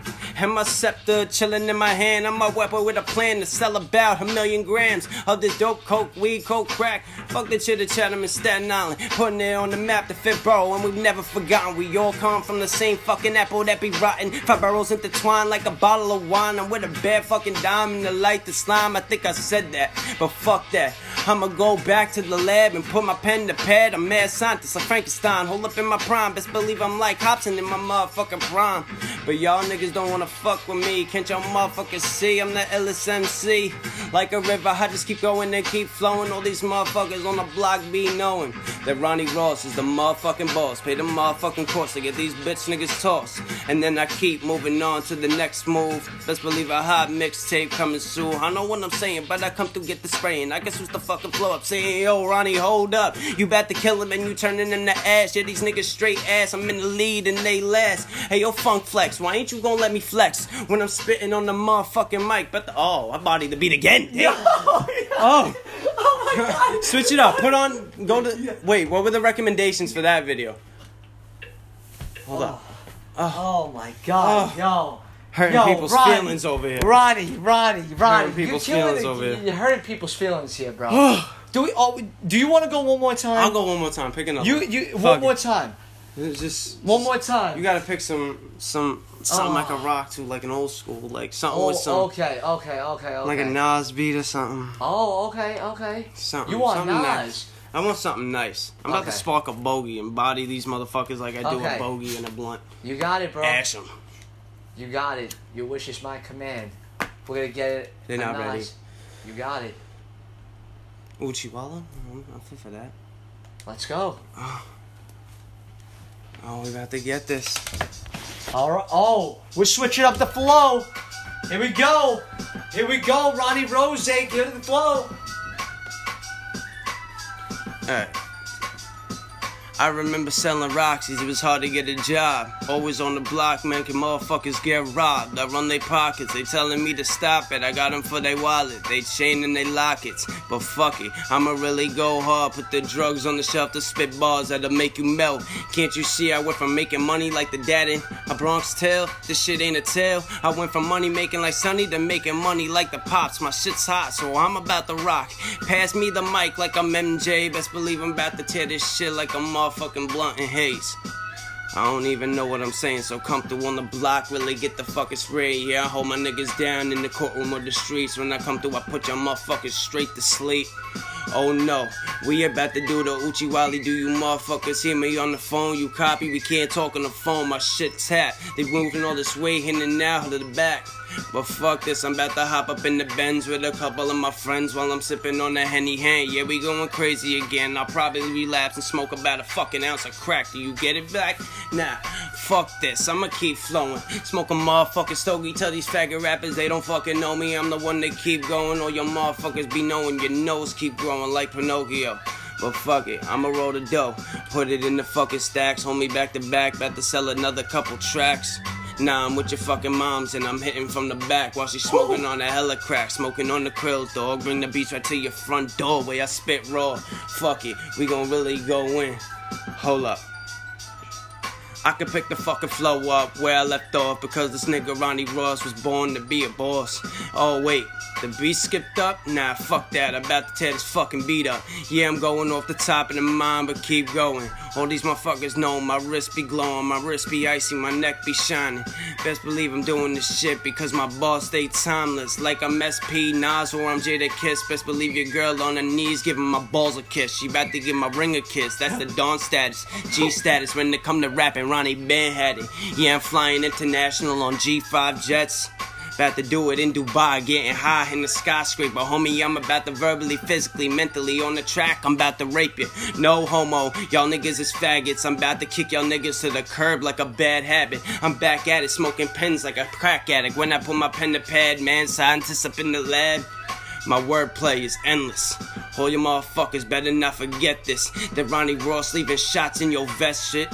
And my scepter chilling in my hand. I'm a weapon with a plan to sell about a million grams of this dope, coke, weed, coke, crack. Fuck the chitter chatham in Staten Island. Putting it on the map to fit bro. And we've never forgotten. We all come from the same fucking apple that be rotten. Five barrels intertwined like a bottle of wine. I'm with a bad fucking dime the light, the slime. I think I said that. But fuck that. I'ma go back to the lab and put my pen to pad. I'm mad scientist, a Frankenstein. Hold up in my prime. Best believe I'm like Hobson in my motherfucking prime. But y'all niggas don't wanna fuck with me. Can't y'all motherfuckers see? I'm the illest MC. Like a river, I just keep going and keep flowing. All these motherfuckers on the block be knowing that Ronnie Ross is the motherfucking boss. Pay the motherfucking cost to get these bitch niggas tossed. And then I keep moving on to the next move. Best believe a hot mixtape coming soon. I know what I'm saying, but I come through get the spraying. I guess who's the fucking flow up yo, Ronnie, hold up. You about to kill him and you turning into ass. Yeah, these niggas straight ass. I'm in the lead and they last. Hey, yo, Funk Flex, why ain't you gonna let me flex when I'm spitting on the motherfucking mic? But the, oh, I body the beat again. Damn. Oh. Oh. oh my god. Switch it up. Put on. Go to. Wait. What were the recommendations for that video? Hold up. Oh, oh my god, oh. yo. Hurting Yo, people's Ronnie. feelings over here. Ronnie, Ronnie, Ronnie. Hurting people's you're feelings over here. You're hurting people's feelings here, bro. do we? Oh, do you want to go one more time? I'll go one more time. Pick another. You, you, Fuck one it. more time. It's Just One more time. You gotta pick some some something Oh. like a uh. rock to like an old school like something Oh, with some okay, okay, okay, okay. like a Nas beat or something. Oh, okay, okay. Something. You want something Nas? Nice. I want something nice. I'm about to spark a bogey and body these motherfuckers like I do Okay. a bogey and a blunt. You got it, bro. Ash them. You got it. Your wish is my command. We're gonna get it. They're not ready. You got it. Oochie Wally? I'm, I'm fit for that. Let's go. Oh, we about to get this. All right. Oh, we're switching up the flow. Here we go. Here we go. Ronnie Rose, give it the flow. Alright. I remember selling Roxy's, it was hard to get a job. Always on the block, man, can motherfuckers get robbed. I run their pockets, they telling me to stop it. I got them for their wallet, they chain and they lockets. But fuck it, I'ma really go hard. Put the drugs on the shelf to spit bars that'll make you melt. Can't you see I went from making money like the dad in a Bronx tale? This shit ain't a tale. I went from money making like Sonny to making money like the pops. My shit's hot, so I'm about to rock. Pass me the mic like I'm MJ. Best believe I'm about to tear this shit like a motherfucking blunt and haze. I don't even know what I'm saying, so comfortable on the block, really get the fucking spray. Yeah, I hold my niggas down in the courtroom or the streets. When I come through, I put your motherfuckers straight to sleep. Oh no, we about to do the Oochie Wally. Do you motherfuckers hear me on the phone? You copy, we can't talk on the phone. My shit tap. They moving all this way in and out to the back. But fuck this, I'm about to hop up in the Benz with a couple of my friends while I'm sipping on the Henny hand. Yeah, we going crazy again. I'll probably relapse and smoke about a fucking ounce of crack. Do you get it back? Nah, fuck this, I'ma keep flowing. Smoke a motherfucking stogie. Tell these faggot rappers they don't fucking know me. I'm the one that keep going. All your motherfuckers be knowing your nose keep growing like Pinocchio. But fuck it, I'ma roll the dough. Put it in the fucking stacks, hold me back to back. About to sell another couple tracks. Nah, I'm with your fucking moms and I'm hitting from the back while she's smoking on a hella crack, smoking on the krill dog. Bring the beats right to your front door where I spit raw. Fuck it, we gon' really go in. Hold up. I can pick the fucking flow up where I left off because this nigga Ronnie Ross was born to be a boss. Oh wait, the beat skipped up? Nah, fuck that. I'm about to tear this fucking beat up. Yeah, I'm going off the top of the mind, but keep going. All these motherfuckers know my wrist be glowing, my wrist be icy, my neck be shining. Best believe I'm doing this shit because my boss stay timeless. Like I'm SP Nas or I'm Jada Kiss. Best believe your girl on her knees giving my balls a kiss. She about to give my ring a kiss. That's the Dawn status, G status. When it come to rapping, Ronnie Ben had it. Yeah, I'm flying international on G5 jets. About to do it in Dubai, getting high in the skyscraper. Homie, I'm about to verbally, physically, mentally on the track. I'm about to rape you. No homo, y'all niggas is faggots. I'm about to kick y'all niggas to the curb like a bad habit. I'm back at it, smoking pens like a crack addict. When I put my pen to pad, man, scientists up in the lab. My wordplay is endless. All your motherfuckers better not forget this. That Ronnie Ross leaving shots in your vest shit.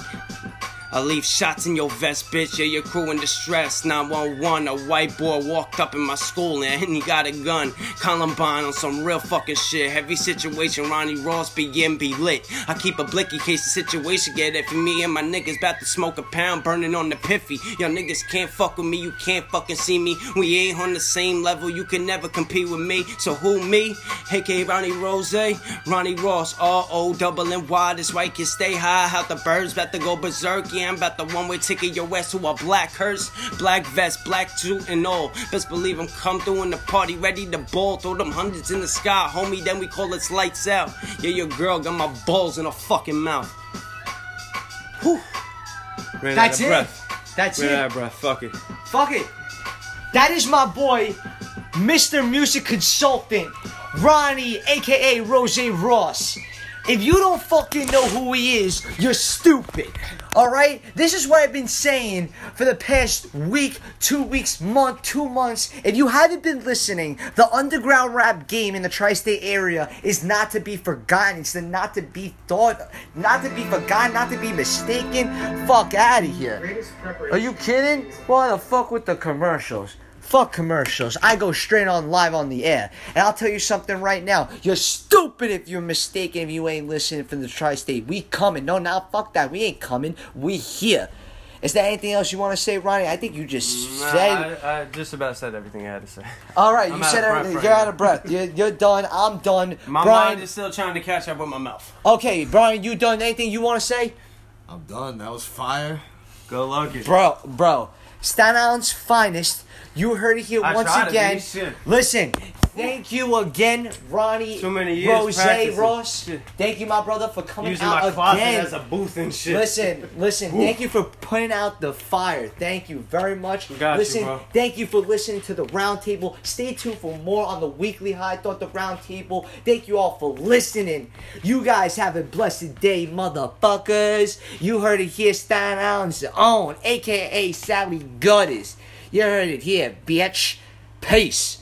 I leave shots in your vest, bitch. Yeah, your crew in distress. 911, a white boy walked up in my school and he got a gun. Columbine on some real fucking shit. Heavy situation, Ronnie Ross begin be lit. I keep a blicky case the situation get for me and my niggas about to smoke a pound, burning on the piffy. Y'all niggas can't fuck with me, you can't fucking see me. We ain't on the same level, you can never compete with me. So who me? AKA Ronnie Rose, eh? Ronnie Ross, R O double N Y. This white kid stay high, how the birds about to go berserk. Yeah, I'm about the one way ticket your ass to a black hearse, black vest, black suit and all. Best believe I'm come through in the party, ready to ball, throw them hundreds in the sky, homie. Then we call it lights out. Yeah, your girl got my balls in her fucking mouth. Whew. Ran That's it. breath. That's Ran it. out of breath. Fuck it. Fuck it. That is my boy, Mr. Music Consultant, Ronnie, aka Rose Ross. If you don't fucking know who he is, you're stupid. Alright? This is what I've been saying for the past week, two weeks, month, two months. If you haven't been listening, the underground rap game in the tri state area is not to be forgotten. It's not to be thought, not to be forgotten, not to be mistaken. Fuck out of here. Are you kidding? Why the fuck with the commercials? Fuck commercials. I go straight on live on the air. And I'll tell you something right now. You're stupid if you're mistaken if you ain't listening from the tri state. We coming. No, now fuck that. We ain't coming. We here. Is there anything else you want to say, Ronnie? I think you just Nah, said. I, I just about said everything I had to say. All right, I'm you said everything. right You're now. out of breath. You're, you're done. I'm done. My Brian. mind is still trying to catch up with my mouth. Okay, Brian, you done anything you want to say? I'm done. That was fire. Go lucky. Bro, bro. Staten Island's finest. You heard it here I once again. Listen, thank you again, Ronnie. Years Rose practicing. Ross. Shit. Thank you, my brother, for coming Using out my closet again. as a booth and shit. Listen, listen. Thank you for putting out the fire. Thank you very much. Got you, listen, bro. thank you for listening to the round table. Stay tuned for more on the weekly High Thought the Round Table. Thank you all for listening. You guys have a blessed day, motherfuckers. You heard it here, Staten Island's own, aka Sally Gutters. You heard it here, bitch. Peace.